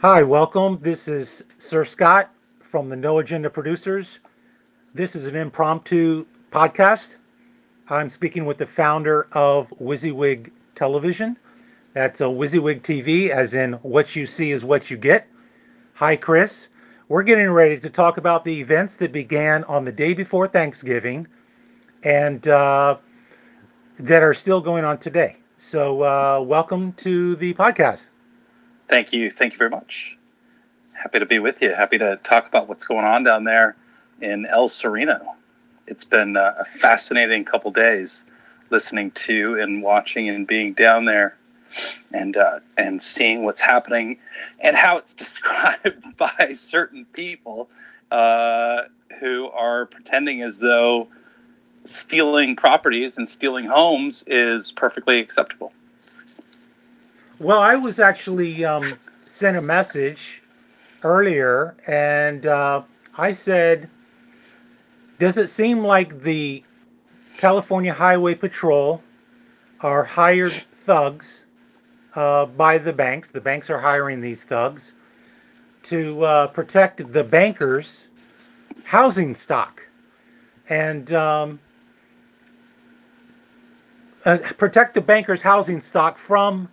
Hi, welcome. This is Sir Scott from the No Agenda Producers. This is an impromptu podcast. I'm speaking with the founder of WYSIWYG Television. That's a WYSIWYG TV, as in what you see is what you get. Hi, Chris. We're getting ready to talk about the events that began on the day before Thanksgiving and uh, that are still going on today. So, uh, welcome to the podcast. Thank you. Thank you very much. Happy to be with you. Happy to talk about what's going on down there in El Sereno. It's been a fascinating couple days listening to and watching and being down there and uh, and seeing what's happening and how it's described by certain people uh, who are pretending as though stealing properties and stealing homes is perfectly acceptable. Well, I was actually um, sent a message earlier, and uh, I said, "Does it seem like the California Highway Patrol are hired thugs uh, by the banks? The banks are hiring these thugs to uh, protect the bankers' housing stock and um, uh, protect the bankers' housing stock from."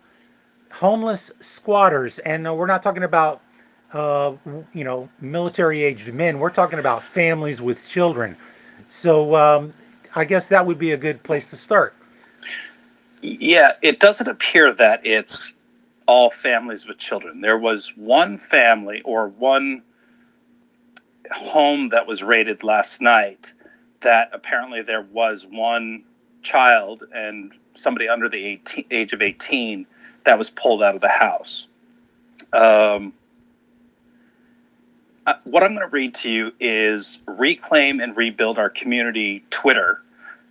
Homeless squatters, and uh, we're not talking about uh, you know military aged men. We're talking about families with children. So um, I guess that would be a good place to start. Yeah, it doesn't appear that it's all families with children. There was one family or one home that was raided last night that apparently there was one child and somebody under the 18, age of 18 that was pulled out of the house. Um, uh, what I'm going to read to you is Reclaim and Rebuild Our Community Twitter.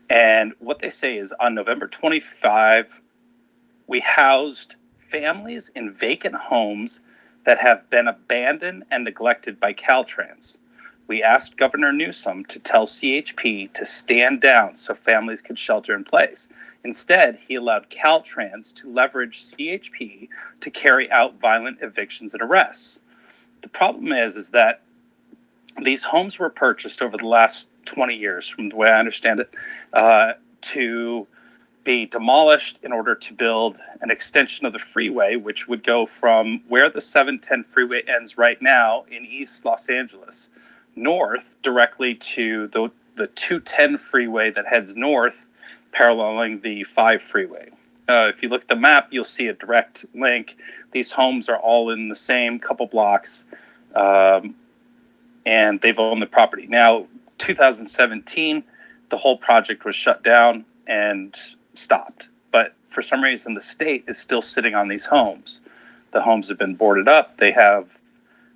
And what they say is on November 25, we housed families in vacant homes that have been abandoned and neglected by Caltrans. We asked Governor Newsom to tell CHP to stand down so families could shelter in place. Instead, he allowed Caltrans to leverage CHP to carry out violent evictions and arrests. The problem is, is that these homes were purchased over the last 20 years, from the way I understand it, uh, to be demolished in order to build an extension of the freeway, which would go from where the 710 freeway ends right now in East Los Angeles, north directly to the, the 210 freeway that heads north paralleling the 5 freeway. Uh, if you look at the map, you'll see a direct link. These homes are all in the same couple blocks, um, and they've owned the property. Now, 2017, the whole project was shut down and stopped. But for some reason, the state is still sitting on these homes. The homes have been boarded up. They have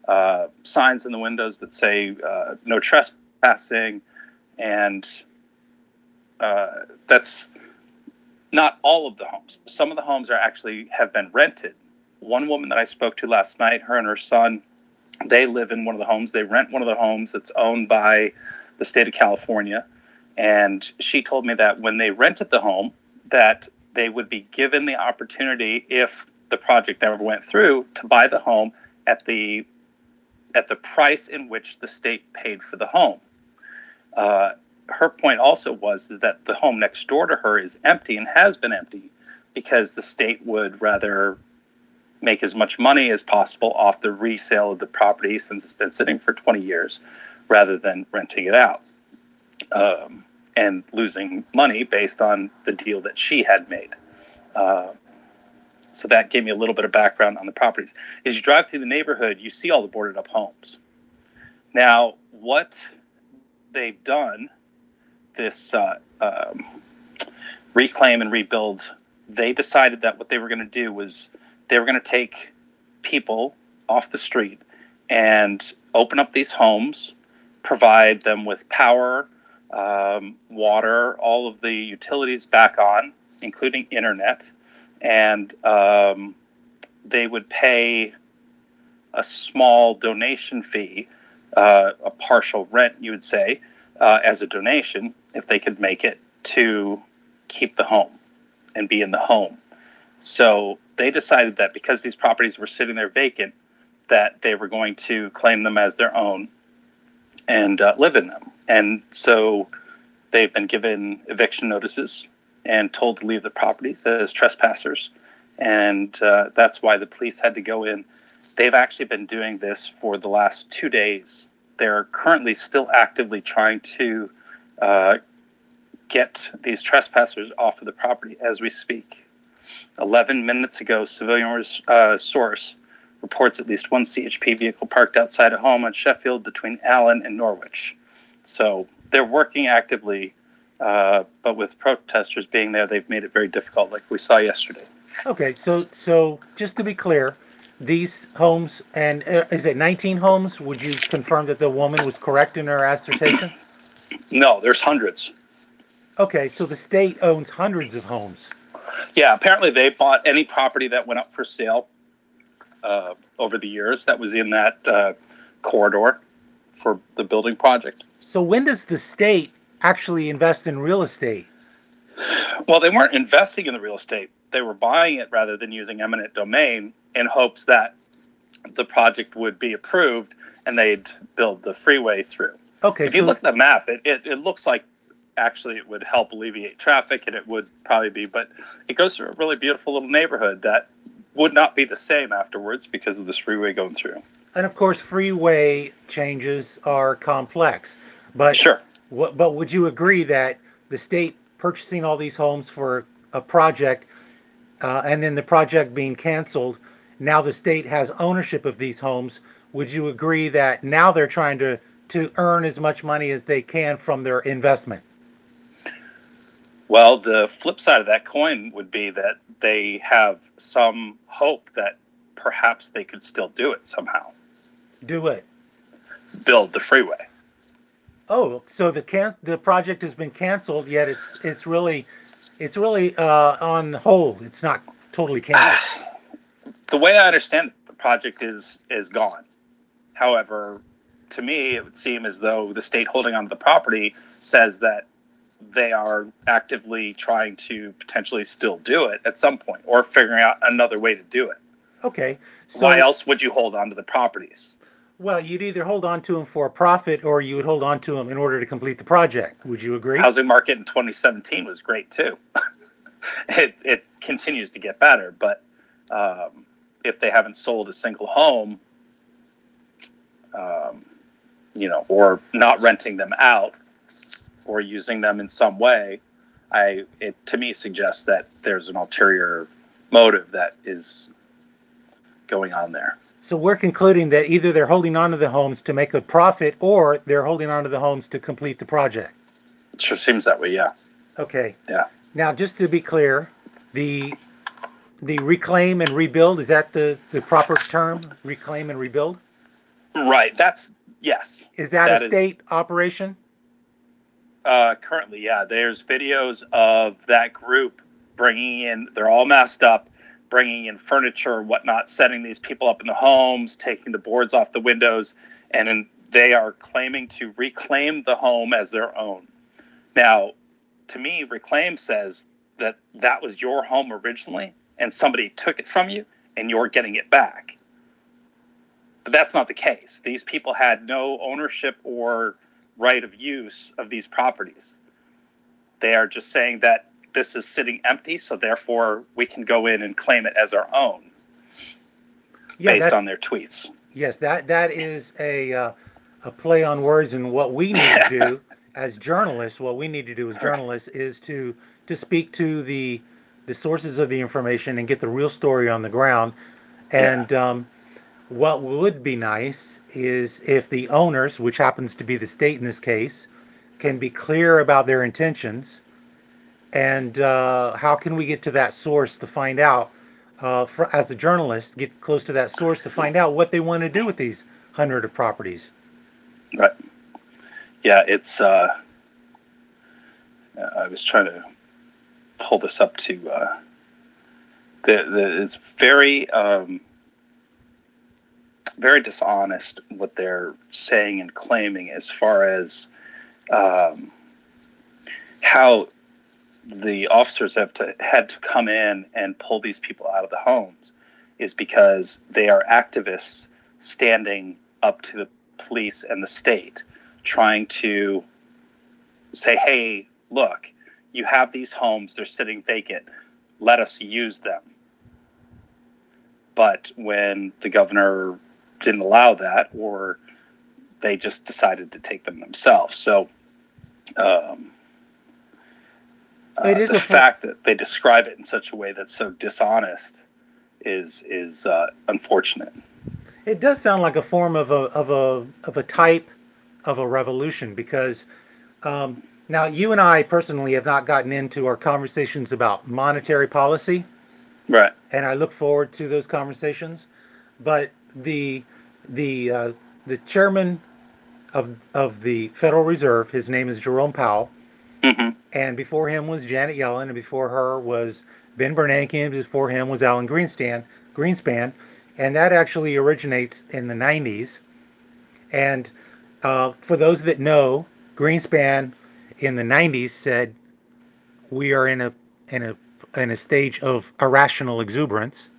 uh, signs in the windows that say uh, no trespassing, and uh, that's not all of the homes. Some of the homes are actually have been rented. One woman that I spoke to last night, her and her son, they live in one of the homes. They rent one of the homes that's owned by the state of California, and she told me that when they rented the home, that they would be given the opportunity if the project ever went through to buy the home at the at the price in which the state paid for the home. Uh, her point also was is that the home next door to her is empty and has been empty because the state would rather make as much money as possible off the resale of the property since it's been sitting for 20 years rather than renting it out um, and losing money based on the deal that she had made. Uh, so that gave me a little bit of background on the properties. As you drive through the neighborhood, you see all the boarded up homes. Now, what they've done this uh, um, reclaim and rebuild, they decided that what they were going to do was they were going to take people off the street and open up these homes, provide them with power, um, water, all of the utilities back on, including internet, and um, they would pay a small donation fee, uh, a partial rent, you would say, uh, as a donation if they could make it to keep the home and be in the home. So they decided that because these properties were sitting there vacant, that they were going to claim them as their own and uh, live in them. And so they've been given eviction notices and told to leave the properties as trespassers. And uh, that's why the police had to go in. They've actually been doing this for the last two days. They're currently still actively trying to uh, get these trespassers off of the property as we speak. 11 minutes ago, civilian uh, source reports at least one CHP vehicle parked outside a home on Sheffield between Allen and Norwich. So they're working actively, uh, but with protesters being there, they've made it very difficult, like we saw yesterday. Okay, so so just to be clear, these homes and uh, is it 19 homes? Would you confirm that the woman was correct in her assertion? No, there's hundreds. Okay, so the state owns hundreds of homes. Yeah, apparently they bought any property that went up for sale uh, over the years that was in that uh, corridor for the building project. So when does the state actually invest in real estate? Well, they weren't investing in the real estate. They were buying it rather than using eminent domain in hopes that the project would be approved and they'd build the freeway through. Okay, If so you look at the map, it, it, it looks like actually it would help alleviate traffic and it would probably be, but it goes through a really beautiful little neighborhood that would not be the same afterwards because of this freeway going through. and of course freeway changes are complex. But Sure. what but would you agree that the state purchasing all these homes for a project uh, and then the project being canceled, now the state has ownership of these homes. Would you agree that now they're trying to to earn as much money as they can from their investment? Well, the flip side of that coin would be that they have some hope that perhaps they could still do it somehow Do it. build the freeway. Oh, so the can the project has been canceled, yet it's it's really it's really uh, on hold. It's not totally canceled. the way I understand it, the project is is gone. However, to me, it would seem as though the state holding onto the property says that they are actively trying to potentially still do it at some point, or figuring out another way to do it. Okay. So Why else would you hold on to the properties? Well, you'd either hold on to them for a profit, or you would hold on to them in order to complete the project. Would you agree? Housing market in 2017 was great too. it it continues to get better, but um, if they haven't sold a single home, um, you know, or not renting them out, or using them in some way, I it to me suggests that there's an ulterior motive that is going on there. So we're concluding that either they're holding on to the homes to make a profit, or they're holding on to the homes to complete the project. It sure seems that way, yeah. Okay. Yeah. Now, just to be clear, the the reclaim and rebuild is that the the proper term? Reclaim and rebuild. Right. That's yes. Is that, That a is- state operation? Uh, currently, yeah. There's videos of that group bringing in. They're all messed up, bringing in furniture, whatnot, setting these people up in the homes, taking the boards off the windows, and then they are claiming to reclaim the home as their own. Now, to me, reclaim says that that was your home originally, and somebody took it from you, and you're getting it back. But that's not the case. These people had no ownership or right of use of these properties. They are just saying that this is sitting empty, so therefore we can go in and claim it as our own Yeah, based on their tweets. yes. That that is a uh, a play on words, and what we need to do as journalists, what we need to do as journalists, is to to speak to the the sources of the information and get the real story on the ground. And um, what would be nice is if the owners, which happens to be the state in this case, can be clear about their intentions. And uh, how can we get to that source to find out, uh, for, as a journalist, get close to that source to find out what they want to do with these hundred of properties? Right. Yeah, it's. Uh, I was trying to pull this up to. Uh, the, the it's very um, very dishonest what they're saying and claiming as far as um, how the officers have to had to come in and pull these people out of the homes is because they are activists standing up to the police and the state, trying to say, hey, look, you have these homes, they're sitting vacant, let us use them. But when the governor didn't allow that, or they just decided to take them themselves. So, um, It uh, the a fact that they describe it in such a way that's so dishonest is is uh, unfortunate. It does sound like a form of a of a of a type of a revolution because um, now you and I personally have not gotten into our conversations about monetary policy, Right. and I look forward to those conversations. But the the uh, the chairman of of the Federal Reserve, his name is Jerome Powell, hmm and before him was Janet Yellen, and before her was Ben Bernanke, and before him was Alan Greenspan, Greenspan, and that actually originates in the 90s. And uh, for those that know, Greenspan in the 90s said, "We are in a in a in a stage of irrational exuberance."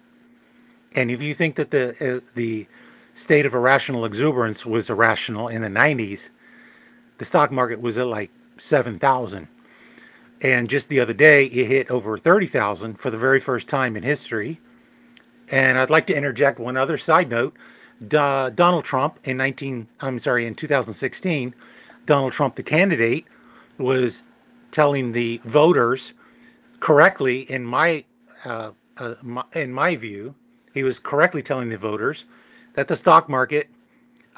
And if you think that the uh, the state of irrational exuberance was irrational in the 90s, the stock market was at like 7,000. And just the other day, it hit over 30,000 for the very first time in history. And I'd like to interject one other side note. Do- Donald Trump in 19, I'm sorry, in 2016, Donald Trump, the candidate, was telling the voters correctly, in my, uh, uh, my in my view, he was correctly telling the voters that the stock market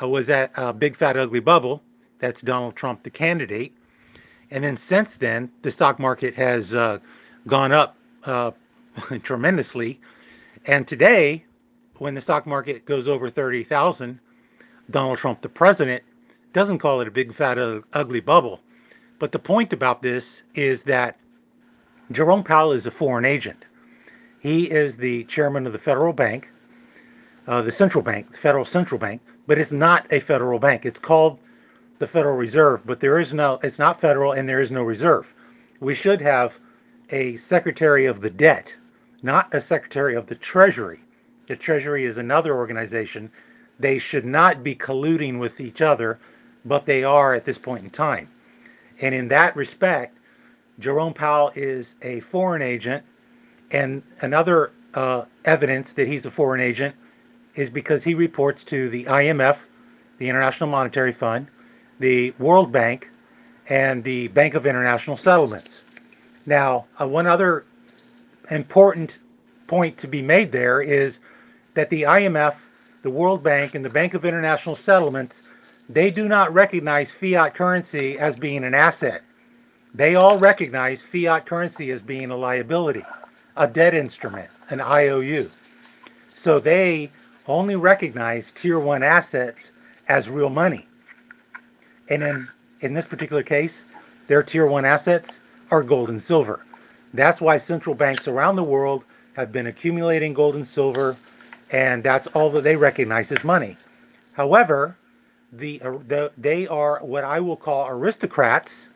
uh, was at a big fat ugly bubble. That's Donald Trump, the candidate. And then since then, the stock market has uh, gone up uh, tremendously. And today, when the stock market goes over 30,000, Donald Trump, the president, doesn't call it a big fat ugly bubble. But the point about this is that Jerome Powell is a foreign agent. He is the chairman of the federal bank, uh, the central bank, the federal central bank, but it's not a federal bank. It's called the Federal Reserve, but there is no, it's not federal and there is no reserve. We should have a secretary of the debt, not a secretary of the treasury. The treasury is another organization. They should not be colluding with each other, but they are at this point in time. And in that respect, Jerome Powell is a foreign agent. And another uh, evidence that he's a foreign agent is because he reports to the IMF, the International Monetary Fund, the World Bank, and the Bank of International Settlements. Now, uh, one other important point to be made there is that the IMF, the World Bank, and the Bank of International Settlements, they do not recognize fiat currency as being an asset. They all recognize fiat currency as being a liability, a debt instrument, an IOU. So they only recognize tier one assets as real money. And in, in this particular case, their tier one assets are gold and silver. That's why central banks around the world have been accumulating gold and silver, and that's all that they recognize as money. However, the, uh, the they are what I will call aristocrats,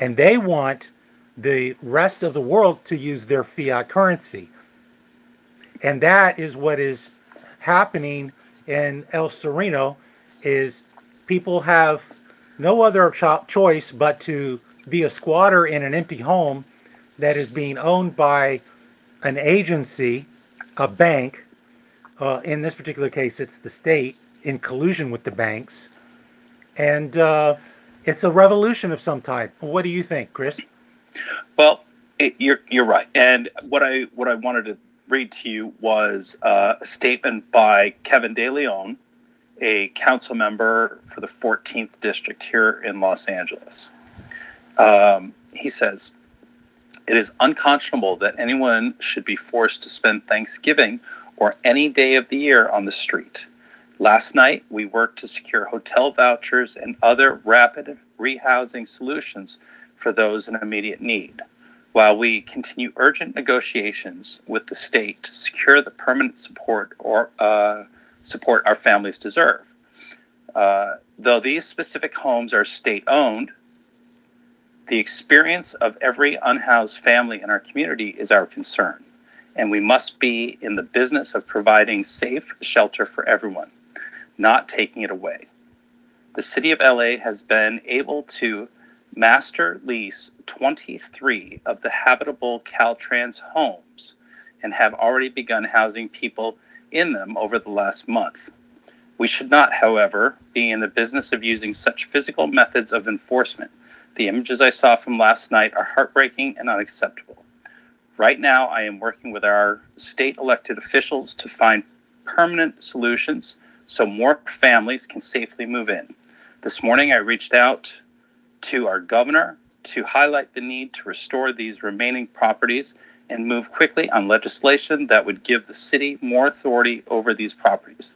and they want the rest of the world to use their fiat currency. And that is what is happening in El Sereno is people have no other cho- choice but to be a squatter in an empty home that is being owned by an agency, a bank. Uh, in this particular case, it's the state in collusion with the banks. And uh, it's a revolution of some type. What do you think, Chris? Well, it, you're you're right. And what I what I wanted to read to you was uh, a statement by Kevin De Leon, a council member for the 14th district here in Los Angeles. Um, he says, "It is unconscionable that anyone should be forced to spend Thanksgiving or any day of the year on the street." Last night, we worked to secure hotel vouchers and other rapid rehousing solutions for those in immediate need, while we continue urgent negotiations with the state to secure the permanent support or uh, support our families deserve. Uh, though these specific homes are state-owned, the experience of every unhoused family in our community is our concern, and we must be in the business of providing safe shelter for everyone. not taking it away. The city of LA has been able to master lease 23 of the habitable Caltrans homes and have already begun housing people in them over the last month. We should not, however, be in the business of using such physical methods of enforcement. The images I saw from last night are heartbreaking and unacceptable. Right now, I am working with our state elected officials to find permanent solutions so more families can safely move in. This morning, I reached out to our governor to highlight the need to restore these remaining properties and move quickly on legislation that would give the city more authority over these properties.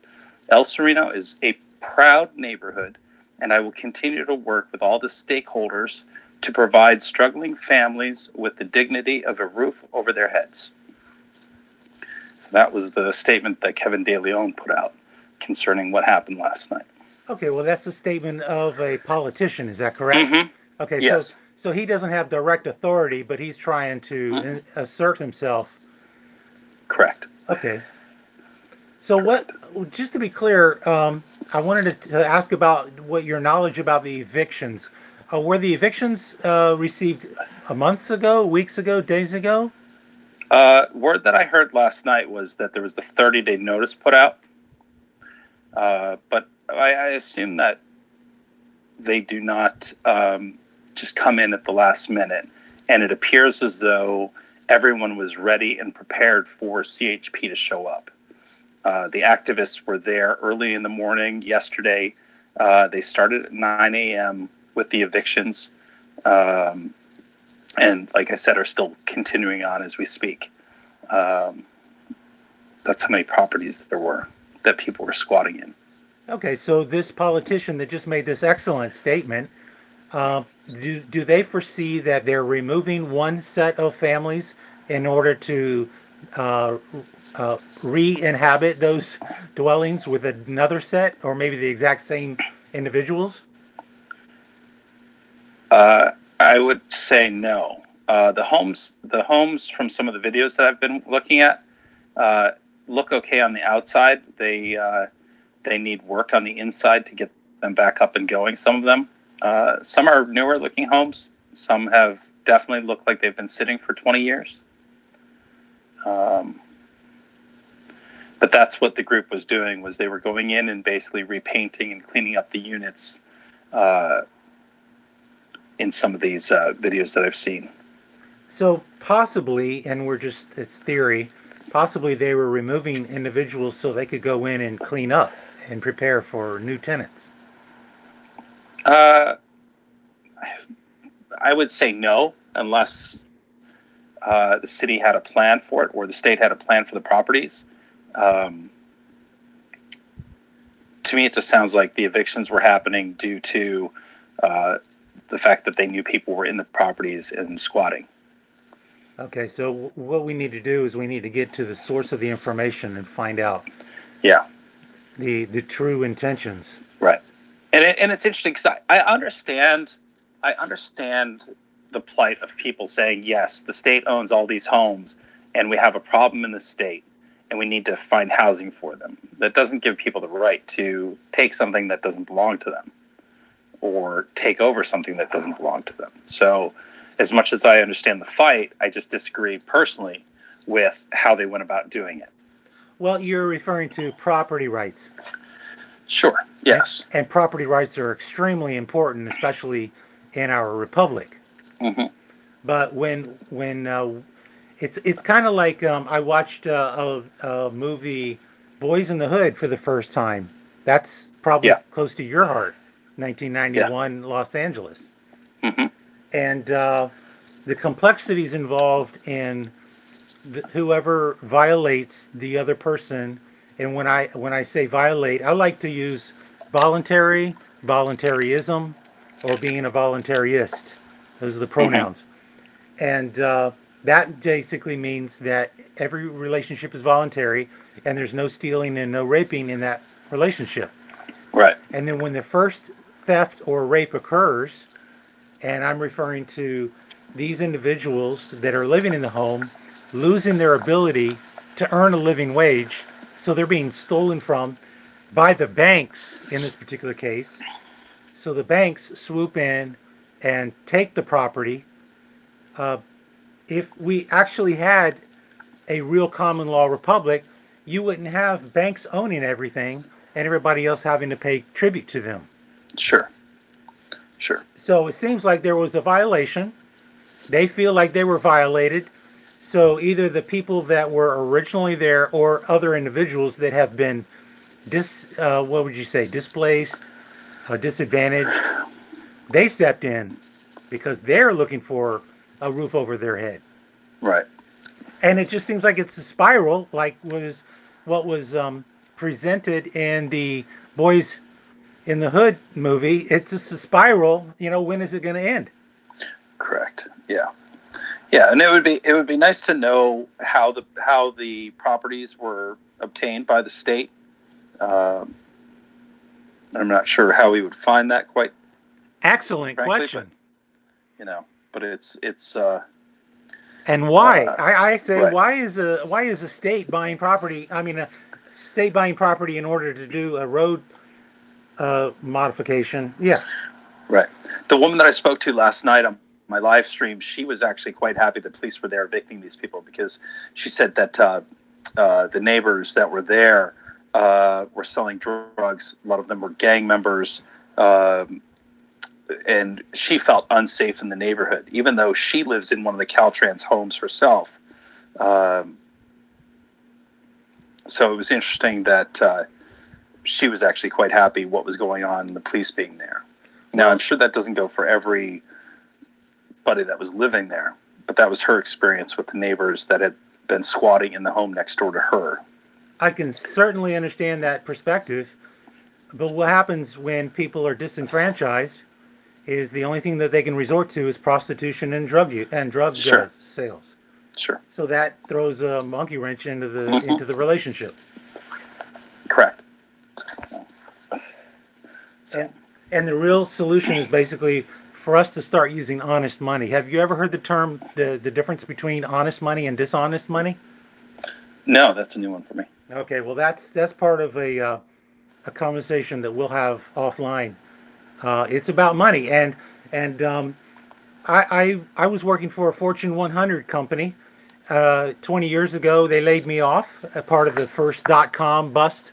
El Sereno is a proud neighborhood, and I will continue to work with all the stakeholders to provide struggling families with the dignity of a roof over their heads. So that was the statement that Kevin De Leon put out concerning what happened last night. Okay, well, that's a statement of a politician. Is that correct? Mhm. Okay, Yes. so so he doesn't have direct authority, but he's trying to Mhm. assert himself. Correct. Okay. So what? Just to be clear, um, I wanted to, to ask about what your knowledge about the evictions. Uh, were the evictions uh, received a months ago, weeks ago, days ago? Uh, word that I heard last night was that there was a 30 day notice put out. Uh, but I, I assume that they do not um, just come in at the last minute. And it appears as though everyone was ready and prepared for CHP to show up. Uh, the activists were there early in the morning yesterday. Uh, they started at 9 a.m. with the evictions. Um, and like I said, are still continuing on as we speak. Um, that's how many properties there were that people were squatting in. Okay, so this politician that just made this excellent statement, uh, do, do they foresee that they're removing one set of families in order to uh, uh, re-inhabit those dwellings with another set, or maybe the exact same individuals? Uh, I would say no. Uh, the homes, the homes from some of the videos that I've been looking at, uh, look okay on the outside. They uh, they need work on the inside to get them back up and going. Some of them, uh, some are newer looking homes. Some have definitely looked like they've been sitting for 20 years. Um, but that's what the group was doing was they were going in and basically repainting and cleaning up the units uh, in some of these uh, videos that I've seen. So possibly, and we're just, it's theory, possibly they were removing individuals so they could go in and clean up and prepare for new tenants. Uh, I would say no, unless uh, the city had a plan for it or the state had a plan for the properties. Um, to me, it just sounds like the evictions were happening due to uh, the fact that they knew people were in the properties and squatting. Okay, so w- what we need to do is we need to get to the source of the information and find out Yeah. the the true intentions. Right. And it, and it's interesting because I, I understand I understand the plight of people saying yes, the state owns all these homes, and we have a problem in the state, and we need to find housing for them. That doesn't give people the right to take something that doesn't belong to them, or take over something that doesn't belong to them. So, as much as I understand the fight, I just disagree personally with how they went about doing it. Well, you're referring to property rights, Sure. Yes. and property rights are extremely important, especially in our republic. hmm But when when uh, it's it's kind of like um, I watched uh, a, a movie, Boys in the Hood, for the first time. That's probably Yeah. close to your heart, 1991 Los Angeles, hmm and uh, the complexities involved in the, whoever violates the other person. And when I when I say violate, I like to use voluntary, voluntarism, or being a voluntarist. Those are the pronouns. And uh, that basically means that every relationship is voluntary and there's no stealing and no raping in that relationship. Right. And then when the first theft or rape occurs, and I'm referring to these individuals that are living in the home losing their ability to earn a living wage, so they're being stolen from, by the banks in this particular case. So the banks swoop in and take the property. Uh, if we actually had a real common law republic, you wouldn't have banks owning everything and everybody else having to pay tribute to them. Sure. Sure. So it seems like there was a violation. They feel like they were violated. So either the people that were originally there or other individuals that have been dis, uh, what would you say, displaced, uh, disadvantaged, they stepped in because they're looking for a roof over their head. Right. And it just seems like it's a spiral, like was what was um, presented in the Boys in the Hood movie. It's just a spiral. You know, when is it going to end? Correct. Yeah. Yeah, and it would be it would be nice to know how the how the properties were obtained by the state. Um, I'm not sure how we would find that quite, Excellent Frankly, question. you know, but it's it's uh, And why? Uh, I, I say, right. why is a why is a state buying property? I mean, a state buying property in order to do a road uh, modification. Yeah, right. The woman that I spoke to last night on my live stream, she was actually quite happy the police were there evicting these people because she said that uh, uh, the neighbors that were there uh, were selling drugs. A lot of them were gang members. Um, and she felt unsafe in the neighborhood, even though she lives in one of the Caltrans homes herself. Um, so it was interesting that uh, she was actually quite happy what was going on and the police being there. Now, I'm sure that doesn't go for everybody that was living there, but that was her experience with the neighbors that had been squatting in the home next door to her. I can certainly understand that perspective. But what happens when people are disenfranchised is the only thing that they can resort to is prostitution and drug use and drug uh, Sure. sales. Sure, So that throws a monkey wrench into the Mhm. into the relationship. correct. And and the real solution is basically for us to start using honest money. Have you ever heard the term the, the difference between honest money and dishonest money? No, that's a new one for me. Okay, well that's that's part of a uh, a conversation that we'll have offline. Uh, it's about money, and and um, I, I I was working for a Fortune 100 company. Uh, 20 years ago, they laid me off, a part of the first dot com bust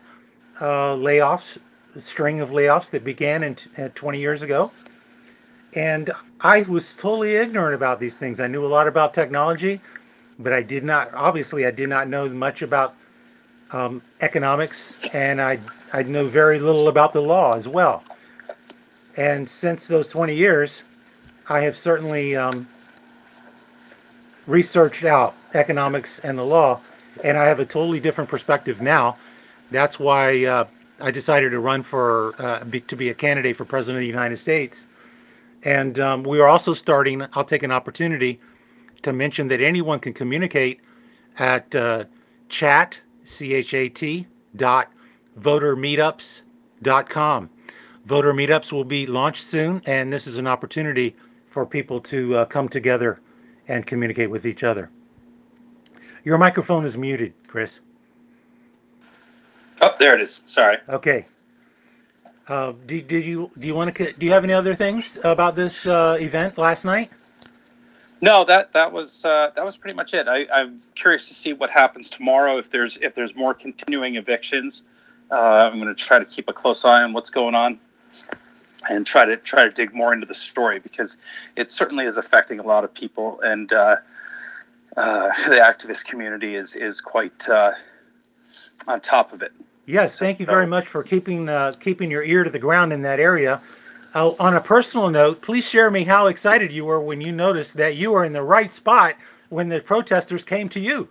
uh, layoffs, string of layoffs that began in t- uh, 20 years ago. And I was totally ignorant about these things. I knew a lot about technology, but I did not. Obviously, I did not know much about um, economics, and I I know very little about the law as well. And since those 20 years, I have certainly um, researched out economics and the law, and I have a totally different perspective now. That's why uh, I decided to run for uh, be, to be a candidate for president of the United States. And um, we are also starting. I'll take an opportunity to mention that anyone can communicate at uh, chat c-h-a-t dot votermeetups dot com. Voter meetups will be launched soon and this is an opportunity for people to uh, come together and communicate with each other. Your microphone is muted chris. Oh, there it is. Sorry. okay. Uh, do, did you do you want to do you have any other things about this uh, event last night No, that that was uh, that was pretty much it. I, I'm curious to see what happens tomorrow. If there's if there's more continuing evictions, uh, I'm going to try to keep a close eye on what's going on, and try to try to dig more into the story because it certainly is affecting a lot of people, and uh, uh, the activist community is is quite uh, on top of it. Yes, thank you very much for keeping uh, keeping your ear to the ground in that area. Uh, on a personal note, please share me how excited you were when you noticed that you were in the right spot when the protesters came to you.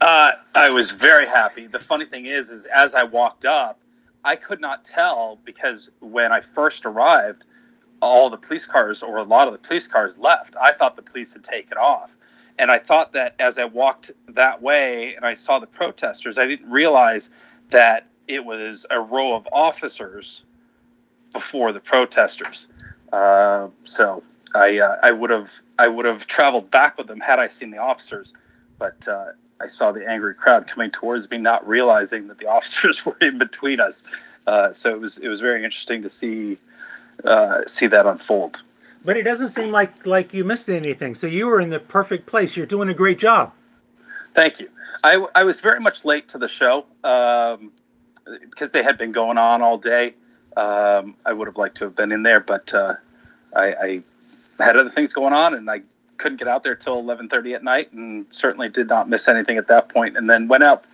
Uh, I was very happy. The funny thing is, is as I walked up, I could not tell because when I first arrived, all the police cars or a lot of the police cars left. I thought the police had taken off. And I thought that as I walked that way and I saw the protesters, I didn't realize that it was a row of officers before the protesters. Uh, so I uh, I would have I would have traveled back with them had I seen the officers, but uh, I saw the angry crowd coming towards me, not realizing that the officers were in between us. Uh, so it was it was very interesting to see uh, see that unfold. But it doesn't seem like like you missed anything. So you were in the perfect place. You're doing a great job. Thank you. I, I was very much late to the show um, because they had been going on all day. Um, I would have liked to have been in there, but uh, I, I had other things going on, and I couldn't get out there till 11:30 at night, and certainly did not miss anything at that point. And then went out,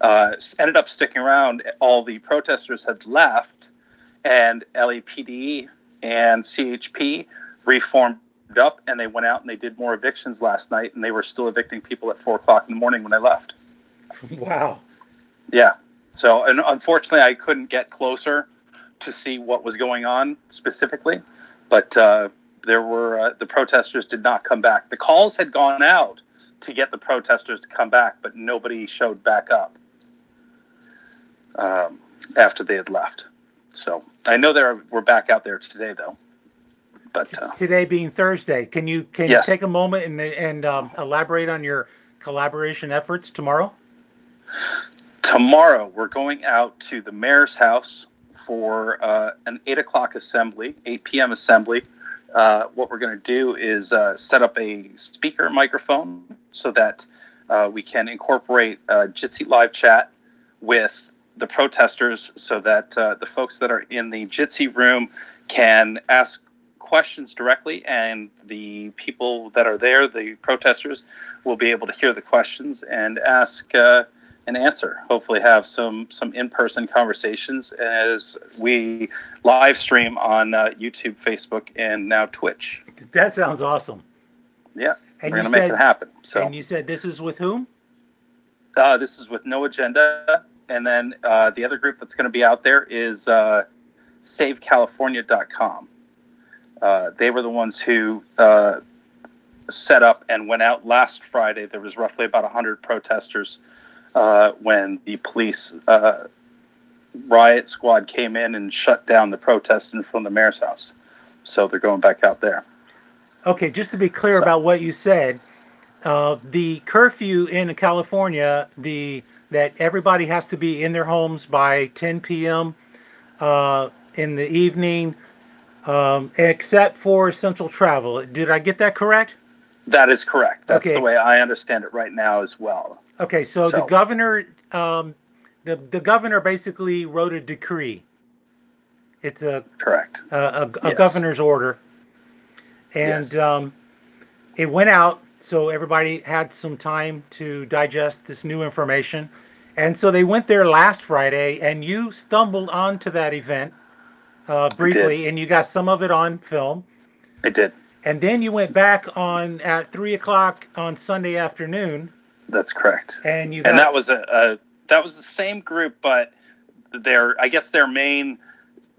uh, ended up sticking around. All the protesters had left, and LAPD and CHP reformed up, and they went out and they did more evictions last night, and they were still evicting people at four o'clock in the morning when I left. Wow. Yeah. So, and unfortunately, I couldn't get closer to see what was going on specifically, but uh, there were uh, the protesters did not come back. The calls had gone out to get the protesters to come back, but nobody showed back up um, after they had left. So I know they're we're back out there today, though. But uh, Today being Thursday, can you can Yes. you take a moment and and um, elaborate on your collaboration efforts tomorrow? tomorrow we're going out to the mayor's house for uh, an eight o'clock assembly, eight p.m. assembly. Uh, what we're going to do is uh, set up a speaker microphone so that we can incorporate Jitsi live chat with the protesters, so that uh, the folks that are in the Jitsi room can ask questions directly, and the people that are there, the protesters, will be able to hear the questions and ask. Uh, and answer. Hopefully, have some some in person conversations as we live stream on uh, YouTube, Facebook, and now Twitch. That sounds awesome. Yeah, And we're gonna make it happen. So and you said this is with whom? uh, this is with no agenda, and then uh, the other group that's going to be out there is uh, SaveCalifornia.com. Uh, they were the ones who uh, set up and went out last Friday. There was roughly about 100 protesters uh, when the police uh, riot squad came in and shut down the protest in front of the mayor's house. So they're going back out there. Okay, just to be clear So- about what you said, uh, the curfew in California, the that everybody has to be in their homes by 10 p.m. Uh, in the evening, um, except for essential travel. Did I get that correct? That is correct. That's Okay. the way I understand it right now as well. Okay, so, the governor, um, the the governor basically wrote a decree. It's a Correct. a, a, a Yes. governor's order, and Yes. um, it went out. So everybody had some time to digest this new information, and so they went there last Friday. And you stumbled onto that event uh, briefly, and you got some of it on film. I did. And then you went back on at three o'clock on Sunday afternoon, That's correct. and you got and that was a, a that was the same group, but their I guess their main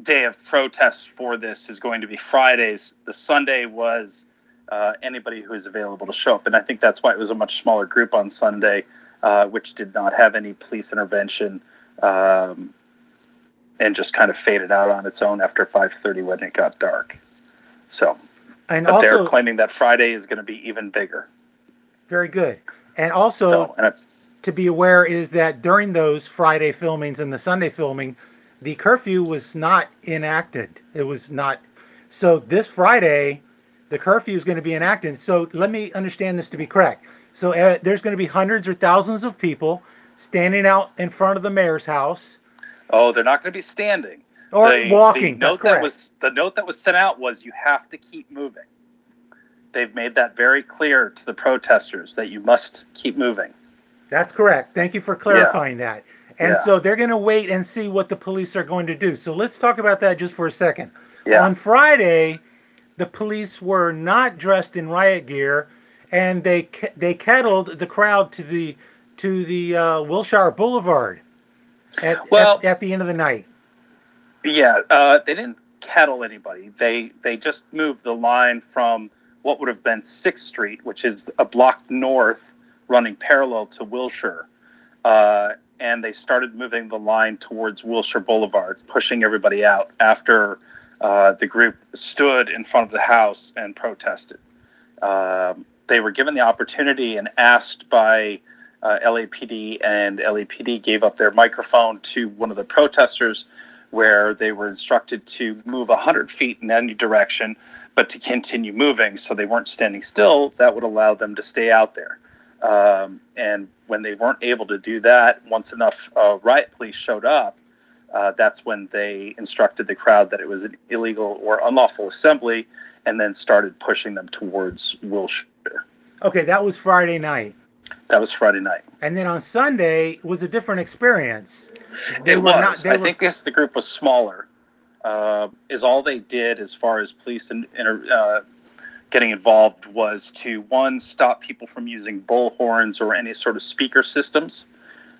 day of protest for this is going to be Fridays. The Sunday was uh, anybody who is available to show up, and I think that's why it was a much smaller group on Sunday, uh, which did not have any police intervention. Um, and just kind of faded out on its own after 5:30 when it got dark. So, and but they're claiming that Friday is going to be even bigger. very good. And also, So, and to be aware is that during those Friday filmings and the Sunday filming, the curfew was not enacted. It was not. So this Friday, the curfew is going to be enacted. So let me understand this to be correct. So uh, there's going to be hundreds or thousands of people standing out in front of the mayor's house oh, they're not going to be standing. or the, walking. The note that was the note that was sent out was you have to keep moving. They've made that very clear to the protesters that you must keep moving. That's correct. Thank you for clarifying that. And Yeah. so they're going to wait and see what the police are going to do. So let's talk about that just for a second. Yeah, On Friday, the police were not dressed in riot gear, and they they kettled the crowd to the to the uh, Wilshire Boulevard at, Well- at at the end of the night. yeah. Uh, they didn't kettle anybody. They they just moved the line from what would have been Sixth Street, which is a block north, running parallel to Wilshire, uh, and they started moving the line towards Wilshire Boulevard, pushing everybody out after uh, the group stood in front of the house and protested. Um, they were given the opportunity and asked by uh, LAPD, and LAPD gave up their microphone to one of the protesters, where they were instructed to move 100 feet in any direction, but to continue moving. So they weren't standing still. That would allow them to stay out there. Um, and when they weren't able to do that, once enough uh, riot police showed up, uh, that's when they instructed the crowd that it was an illegal or unlawful assembly and then started pushing them towards Wilshire. Okay, that was Friday night. That was Friday night. And then on Sunday was a different experience. They it was. I were... think yes, the group was smaller. Uh, is all they did as far as police and uh, getting involved was to one stop people from using bullhorns or any sort of speaker systems,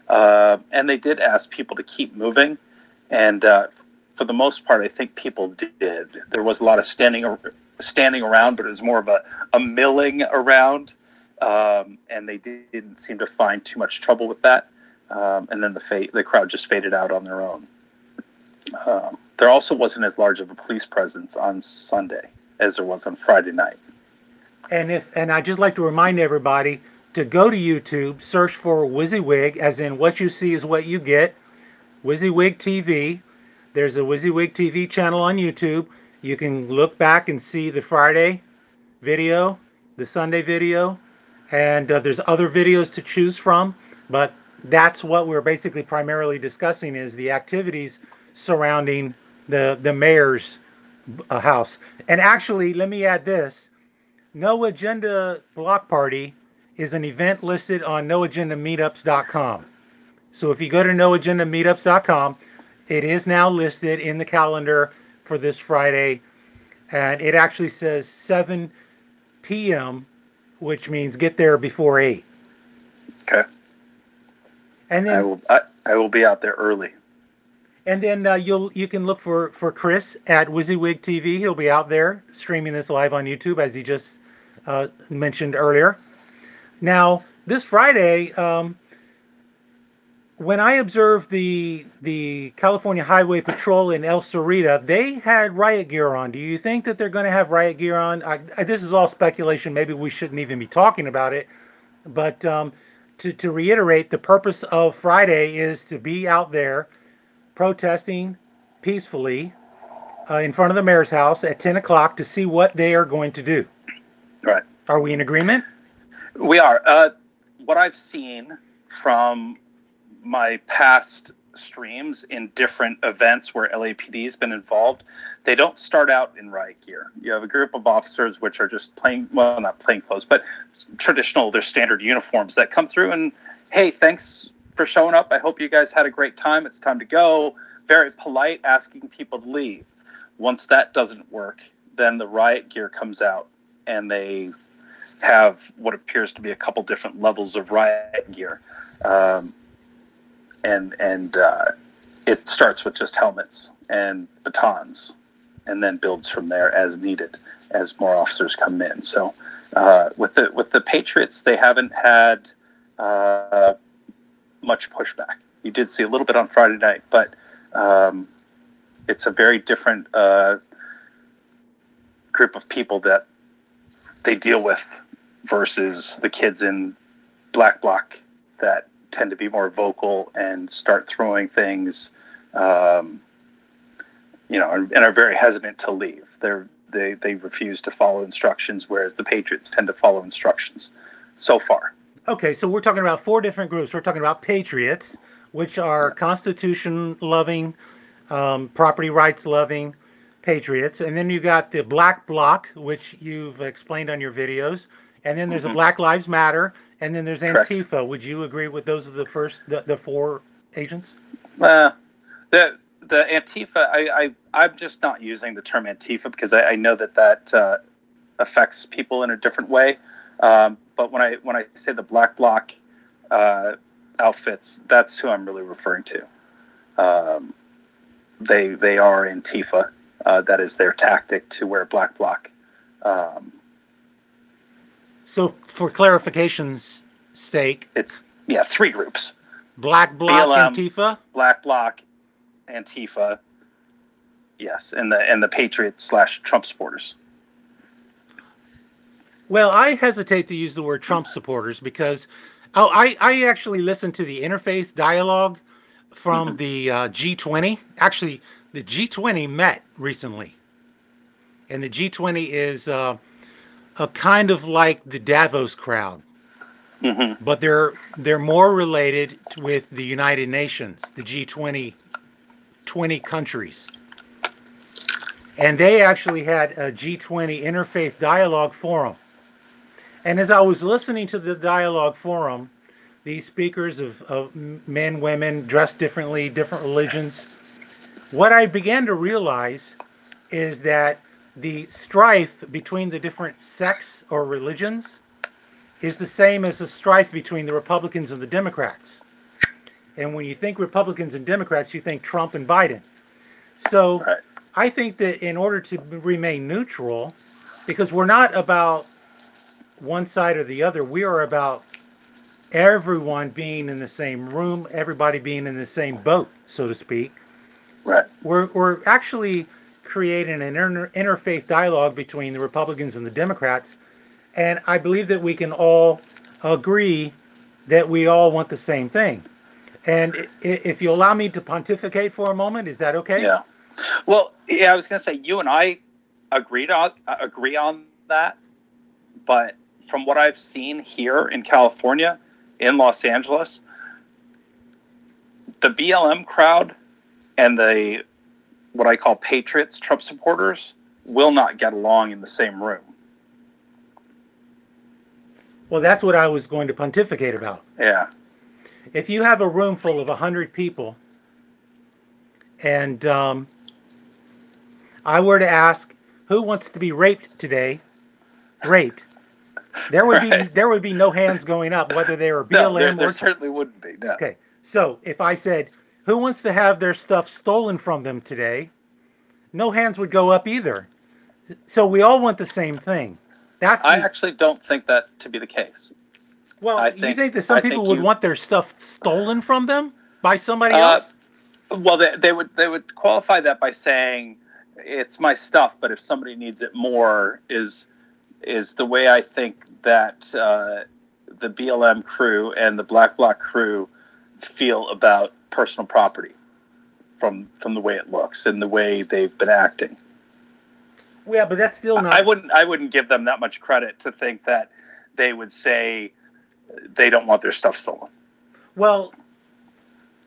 uh, and they did ask people to keep moving, and uh, for the most part, I think people did. There was a lot of standing standing around, but it was more of a, a milling around, um, and they didn't seem to find too much trouble with that. Um, and then the fa- the crowd just faded out on their own. Um, there also wasn't as large of a police presence on Sunday as there was on Friday night. And if and I just like to remind everybody to go to YouTube, search for WYSIWYG, as in what you see is what you get. WYSIWYG TV. There's a WYSIWYG TV channel on YouTube. You can look back and see the Friday video, the Sunday video, and uh, there's other videos to choose from. But that's what we're basically primarily discussing is the activities surrounding the the mayor's uh, house. And actually, let me add this: No Agenda Block Party is an event listed on NoAgendaMeetups.com. So if you go to NoAgendaMeetups.com, it is now listed in the calendar for this Friday, and it actually says 7 p.m., which means get there before 8. Okay. And then I will I, I will be out there early. And then uh, you'll you can look for for Chris at WYSIWYG TV. He'll be out there streaming this live on YouTube, as he just uh, mentioned earlier. Now this Friday, um, when I observed the the California Highway Patrol in El Sereno, they had riot gear on. Do you think that they're going to have riot gear on? I, I, this is all speculation. Maybe we shouldn't even be talking about it. But um, to to reiterate, the purpose of Friday is to be out there protesting peacefully uh, in front of the mayor's house at 10 o'clock to see what they are going to do. Right. Are we in agreement? We are. Uh, what I've seen from my past streams in different events where LAPD has been involved, they don't start out in riot gear. You have a group of officers which are just plain, well, not plain clothes, but traditional, their standard uniforms that come through and, hey, thanks for showing up. I hope you guys had a great time. It's time to go. Very polite, asking people to leave. Once that doesn't work, then the riot gear comes out and they have what appears to be a couple different levels of riot gear. Um, and and uh, it starts with just helmets and batons, and then builds from there as needed as more officers come in. So uh, with the with the Patriots, they haven't had uh, much pushback. You did see a little bit on Friday night, but um, it's a very different uh, group of people that they deal with versus the kids in Black Bloc that tend to be more vocal and start throwing things, um, you know, and, and, are very hesitant to leave. They're, they they refuse to follow instructions, whereas the Patriots tend to follow instructions. So far. Okay, so we're talking about four different groups. We're talking about Patriots, which are Constitution loving, um, property rights loving Patriots, and then you got the Black Bloc, which you've explained on your videos, and then there's mm-hmm. a Black Lives Matter, and then there's Antifa. Correct. Would you agree with those are the first the, the four agents? Uh, the the Antifa, I, I I'm just not using the term Antifa because I, I know that that uh, affects people in a different way. Um, but when I when I say the Black Bloc uh, outfits, that's who I'm really referring to. Um, they they are Antifa. Uh, that is their tactic to wear Black Bloc. Um, so, for clarification's sake, it's yeah, three groups: Black Bloc, BLM, Antifa, Black Bloc, Antifa. Yes, and the and the Patriot slash Trump supporters. Well, I hesitate to use the word Trump supporters because Oh, I, I actually listened to the interfaith dialogue from Mhm. the uh, G20. Actually, the G20 met recently. And the G20 is uh, a kind of like the Davos crowd, hmm but they're they're more related with the United Nations, the G20 20 countries. And they actually had a G20 interfaith dialogue forum. And as I was listening to the dialogue forum, these speakers of, of men, women, dressed differently, different religions, what I began to realize is that the strife between the different sects or religions is the same as the strife between the Republicans and the Democrats. And when you think Republicans and Democrats, you think Trump and Biden. So. I think that in order to remain neutral, because we're not about one side or the other, we are about everyone being in the same room, everybody being in the same boat, so to speak. Right. We're, we're actually creating an inter- interfaith dialogue between the Republicans and the Democrats. And I believe that we can all agree that we all want the same thing. And if you allow me to pontificate for a moment, is that okay? Yeah. Well, yeah, I was going to say you and I agreed on uh, agree on that, but from what I've seen here in California, in Los Angeles, the BLM crowd and the what I call patriots, Trump supporters, will not get along in the same room. Well, that's what I was going to pontificate about. Yeah. If you have a room full of 100 people and um, I were to ask who wants to be raped today, raped, there would be there would be no hands going up, whether they were BLM No, there, there or certainly wouldn't be. No. okay. So if I said who wants to have their stuff stolen from them today, no hands would go up either. So we all want the same thing. That's I the- actually don't think that to be the case. well. I you think- think that some I people would you- want their stuff stolen from them by somebody Uh, else? Well, they, they would they would qualify that by saying it's my stuff, but if somebody needs it more, is is the way I think that uh, the BLM crew and the Black Bloc crew feel about personal property from from the way it looks and the way they've been acting. Yeah, but that's still not. I wouldn't I wouldn't give them that much credit to think that they would say they don't want their stuff stolen. Well,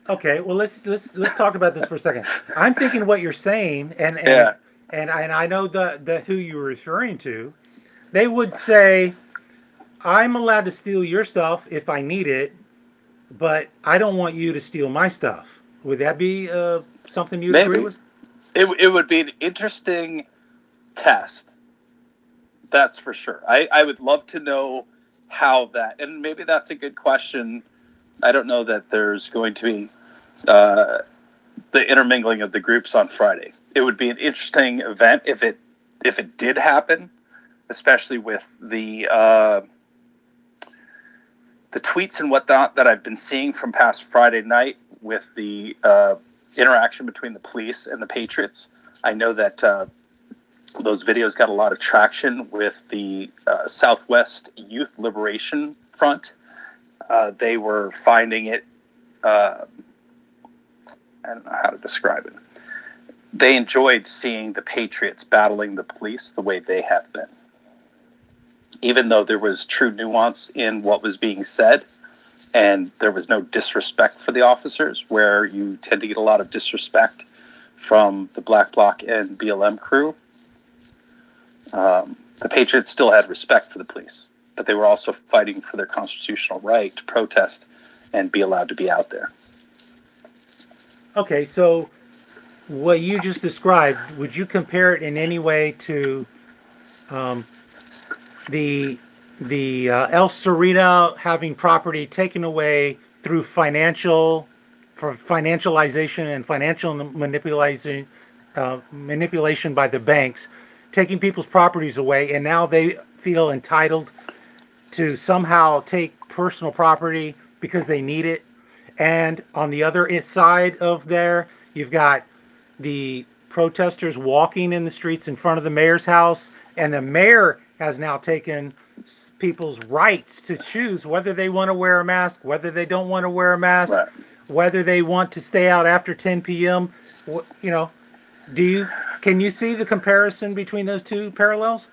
okay. Well, let's let's let's talk about this for a second. I'm thinking what you're saying, and and Yeah. and, and I know the the who you're referring to. They would say, "I'm allowed to steal your stuff if I need it, but I don't want you to steal my stuff." Would that be uh, something you agree with? It, it would be an interesting test. That's for sure. I, I would love to know how that, and maybe that's a good question. I don't know that there's going to be uh, the intermingling of the groups on Friday. It would be an interesting event if it if it did happen, especially with the uh, the tweets and whatnot that I've been seeing from past Friday night with the uh, interaction between the police and the Patriots. I know that uh, those videos got a lot of traction with the uh, Southwest Youth Liberation Front. Uh, they were finding it, uh, I don't know how to describe it. They enjoyed seeing the Patriots battling the police the way they have been. Even though there was true nuance in what was being said, and there was no disrespect for the officers, where you tend to get a lot of disrespect from the Black Bloc and BLM crew. Um, the Patriots still had respect for the police, but they were also fighting for their constitutional right to protest and be allowed to be out there. Okay, so what you just described, would you compare it in any way to um, the the uh, El Sereno having property taken away through financial for financialization and financial manipulation uh, manipulation by the banks, taking people's properties away, and now they feel entitled to somehow take personal property because they need it. And on the other side of there, you've got the protesters walking in the streets in front of the mayor's house, and the mayor has now taken people's rights to choose whether they want to wear a mask, whether they don't want to wear a mask, Right. whether they want to stay out after 10 p.m. You know, do you can you see the comparison between those two parallels?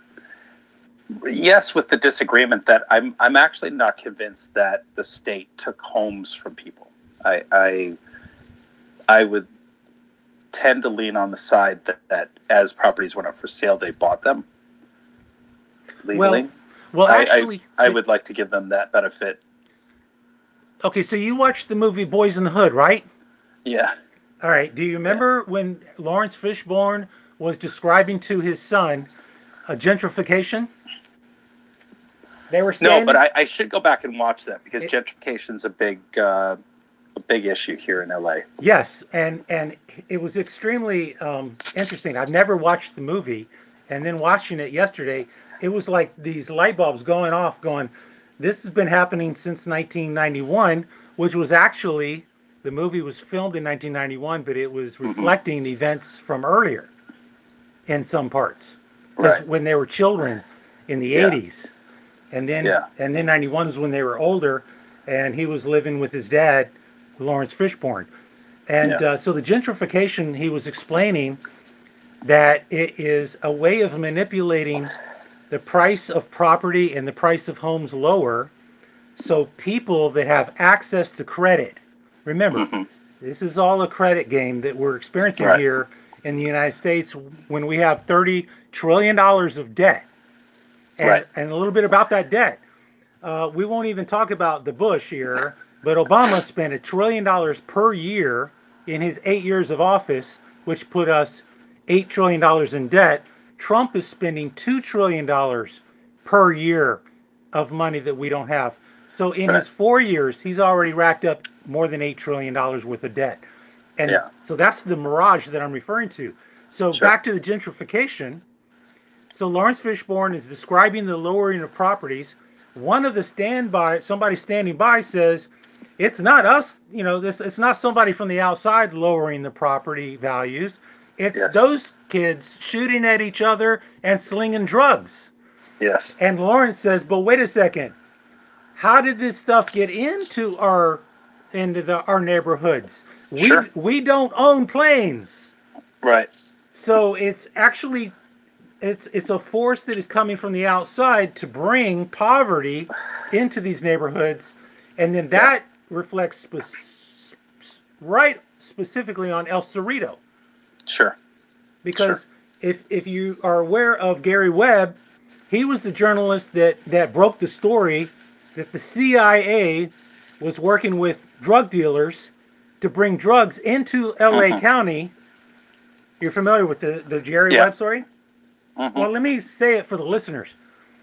Yes, with the disagreement that I'm I'm actually not convinced that the state took homes from people. I I, I would tend to lean on the side that, that as properties went up for sale, they bought them legally. Well, I- I- actually, I would like to give them that benefit. okay. So you watched the movie Boys in the Hood, right? Yeah. All right. Do you remember when Laurence Fishburne was describing to his son a gentrification? They were No, but I, I should go back and watch that because It- gentrification's a big uh, a big issue here in LA. Yes, and and it was extremely um, interesting. I've never watched the movie, and then watching it yesterday, it was like these light bulbs going off, going, "This has been happening since 1991," which was actually the movie was filmed in 1991, but it was Mhm. reflecting events from earlier in some parts. Right. when they were children in the Yeah. 80s, and then Yeah. and then 91 is when they were older, and he was living with his dad, Laurence Fishburne. And Yeah. uh, so the gentrification, he was explaining that it is a way of manipulating the price of property and the price of homes lower. So people that have access to credit, remember, Mhm. this is all a credit game that we're experiencing Right. here in the United States when we have $30 trillion of debt. And, Right. and a little bit about that debt. Uh, we won't even talk about the Bush here, but Obama spent a trillion dollars per year in his eight years of office, which put us $8 trillion in debt. Trump is spending $2 trillion per year of money that we don't have. So in Right. his four years, he's already racked up more than $8 trillion worth of debt. And Yeah. so that's the mirage that I'm referring to. So Sure. back to the gentrification. So Laurence Fishburne is describing the lowering of properties. One of the standby, somebody standing by says, it's not us, you know, this it's not somebody from the outside lowering the property values. It's Yes. those kids shooting at each other and slinging drugs. Yes. And Laurence says, but wait a second. How did this stuff get into our into the our neighborhoods? We Sure. we don't own planes. Right. So it's actually it's it's a force that is coming from the outside to bring poverty into these neighborhoods, and then that reflects spe- right specifically on El Sereno Sure. because if if you are aware of Gary Webb, he was the journalist that that broke the story that the CIA was working with drug dealers to bring drugs into LA Mhm. County. You're familiar with the the Jerry Yeah. Webb story? Mhm. Well, let me say it for the listeners.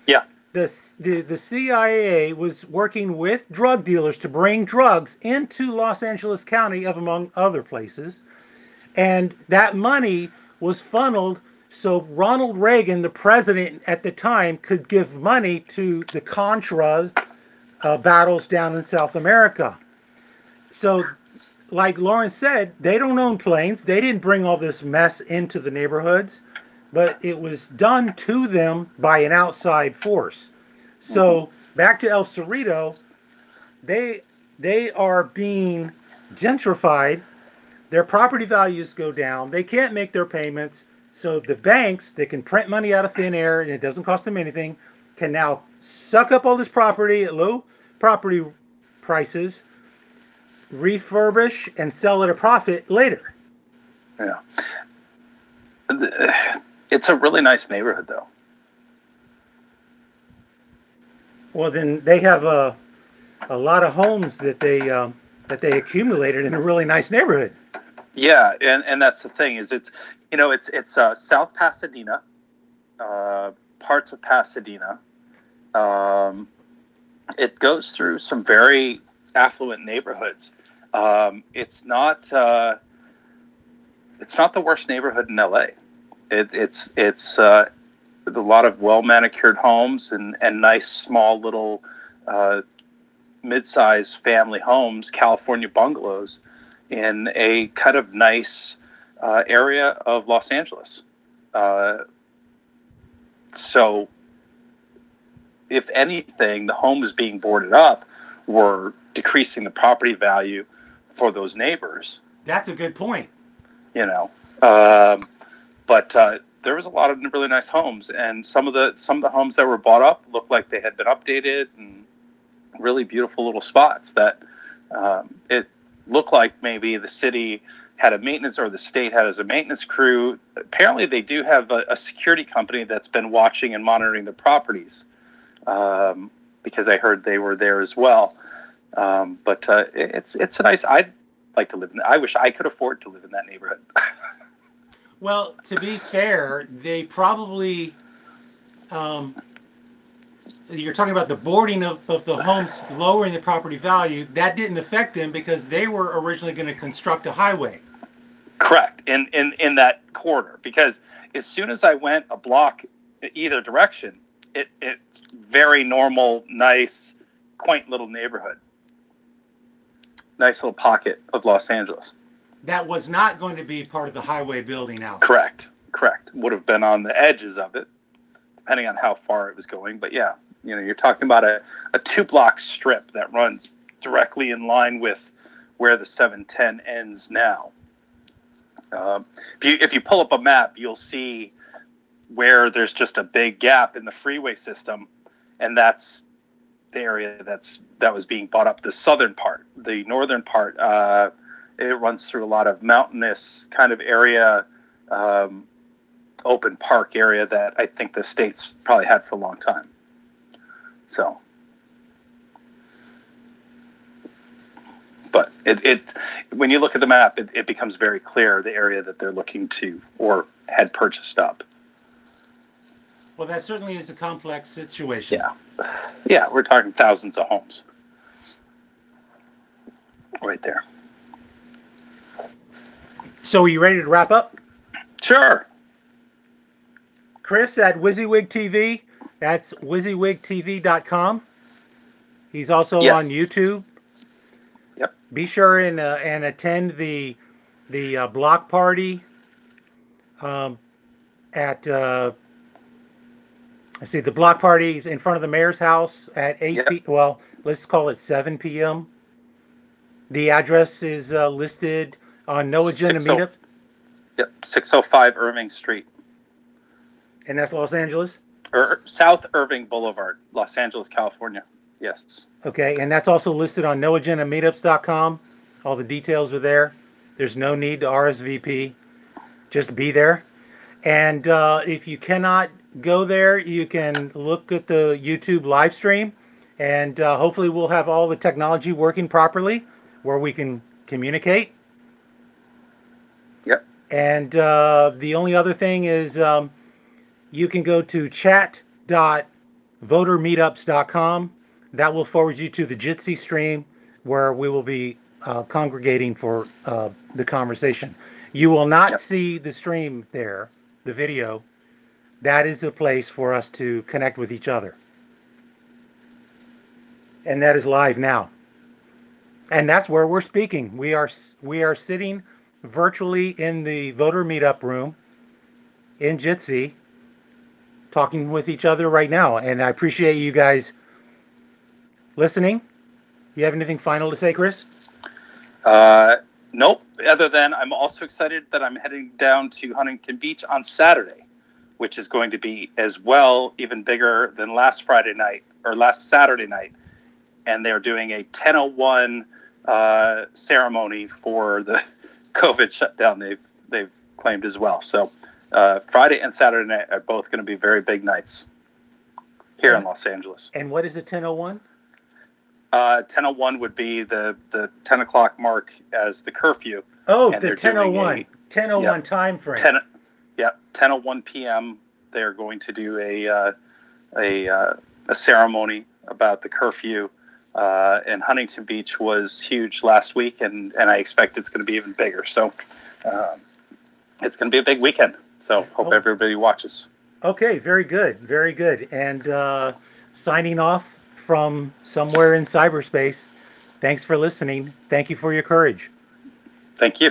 Yeah. The, the, the CIA was working with drug dealers to bring drugs into Los Angeles County, of among other places. And that money was funneled so Ronald Reagan, the president at the time, could give money to the Contra uh, battles down in South America. So, like Laurence said, they don't own planes. They didn't bring all this mess into the neighborhoods but it was done to them by an outside force. So back to El Sereno, they they are being gentrified. Their property values go down. They can't make their payments. So the banks that can print money out of thin air and it doesn't cost them anything can now suck up all this property at low property prices, refurbish and sell at a profit later. Yeah. It's a really nice neighborhood, though. Well, then they have a a lot of homes that they um, that they accumulated in a really nice neighborhood. Yeah, and, and that's the thing is it's you know it's it's uh, South Pasadena, uh, parts of Pasadena. Um, it goes through some very affluent neighborhoods. Um, it's not uh, it's not the worst neighborhood in LA. It, it's it's uh, a lot of well manicured homes and and nice small little uh, mid-sized family homes, California bungalows in a kind of nice uh, area of Los Angeles. Uh, so if anything, the homes being boarded up were decreasing the property value for those neighbors. That's a good point. You know, um, but uh, there was a lot of really nice homes, and some of the some of the homes that were bought up looked like they had been updated and really beautiful little spots that um, it looked like maybe the city had a maintenance or the state had as a maintenance crew. Apparently, they do have a, a security company that's been watching and monitoring the properties um, because I heard they were there as well. Um, but uh, it's it's a nice. I'd like to live in. I wish I could afford to live in that neighborhood. well, to be fair, they probably. Um, you're talking about the boarding of, of the homes lowering the property value. That didn't affect them because they were originally going to construct a highway. Correct. In in in that corridor, because as soon as I went a block either direction, it it's very normal, nice, quaint little neighborhood. Nice little pocket of Los Angeles. That was not going to be part of the highway building out. Correct. Correct. Would have been on the edges of it, depending on how far it was going. But yeah, you know, you're talking about a, a two block strip that runs directly in line with where the 710 ends now. Um, if you if you pull up a map, you'll see where there's just a big gap in the freeway system, and that's the area that's that was being bought up. The southern part, the northern part, uh, it runs through a lot of mountainous kind of area, um, open park area that I think the state's probably had for a long time. So but it, it when you look at the map, it, it becomes very clear the area that they're looking to or had purchased up. Well, that certainly is a complex situation. Yeah, yeah, we're talking thousands of homes right there. So, are you ready to wrap up? Sure. Chris at WYSIWYG TV. That's WYSIWYGTV.com. He's also Yes. on YouTube. Yep. Be sure and uh, and attend the the uh, block party um, at uh, I see the block parties in front of the mayor's house at eight. Yep. P- well, let's call it seven p.m. The address is uh, listed on No Agenda Six oh- Meetup, Yep, 605 Irving Street, and that's Los Angeles. Or South Irving Boulevard, Los Angeles, California. Yes. Okay, and that's also listed on noagendameetups.com. All the details are there. There's no need to RSVP. Just be there. And uh, if you cannot go there, you can look at the YouTube live stream, and uh, hopefully we'll have all the technology working properly where we can communicate. Yep. And uh, the only other thing is um, you can go to chat.votermeetups.com. That will forward you to the Jitsi stream where we will be uh, congregating for uh, the conversation. You will not Yep. see the stream there, the video. That is a place for us to connect with each other. And that is live now. And that's where we're speaking. We are we are sitting virtually in the voter meetup room in Jitsi talking with each other right now. And I appreciate you guys listening. You have anything final to say, Chris? Uh, nope. Other than I'm also excited that I'm heading down to Huntington Beach on Saturday, which is going to be as well even bigger than last Friday night or last Saturday night, and they're doing a 10:01 uh, ceremony for the COVID shutdown. They've they've claimed as well. So uh, Friday and Saturday night are both going to be very big nights here in Los Angeles. And what is it, 1001? Uh, 10:01 would be the the 10 o'clock mark as the curfew. Oh, the they're doing 1001. a- 1001 time frame. 10 yeah 10:01 p.m. they're going to do a uh, a uh, a ceremony about the curfew uh, and Huntington Beach was huge last week and and I expect it's going to be even bigger so um, it's going to be a big weekend so hope Oh. everybody watches Okay, very good. Very good. And uh, signing off from somewhere in cyberspace. Thanks for listening. Thank you for your courage. thank you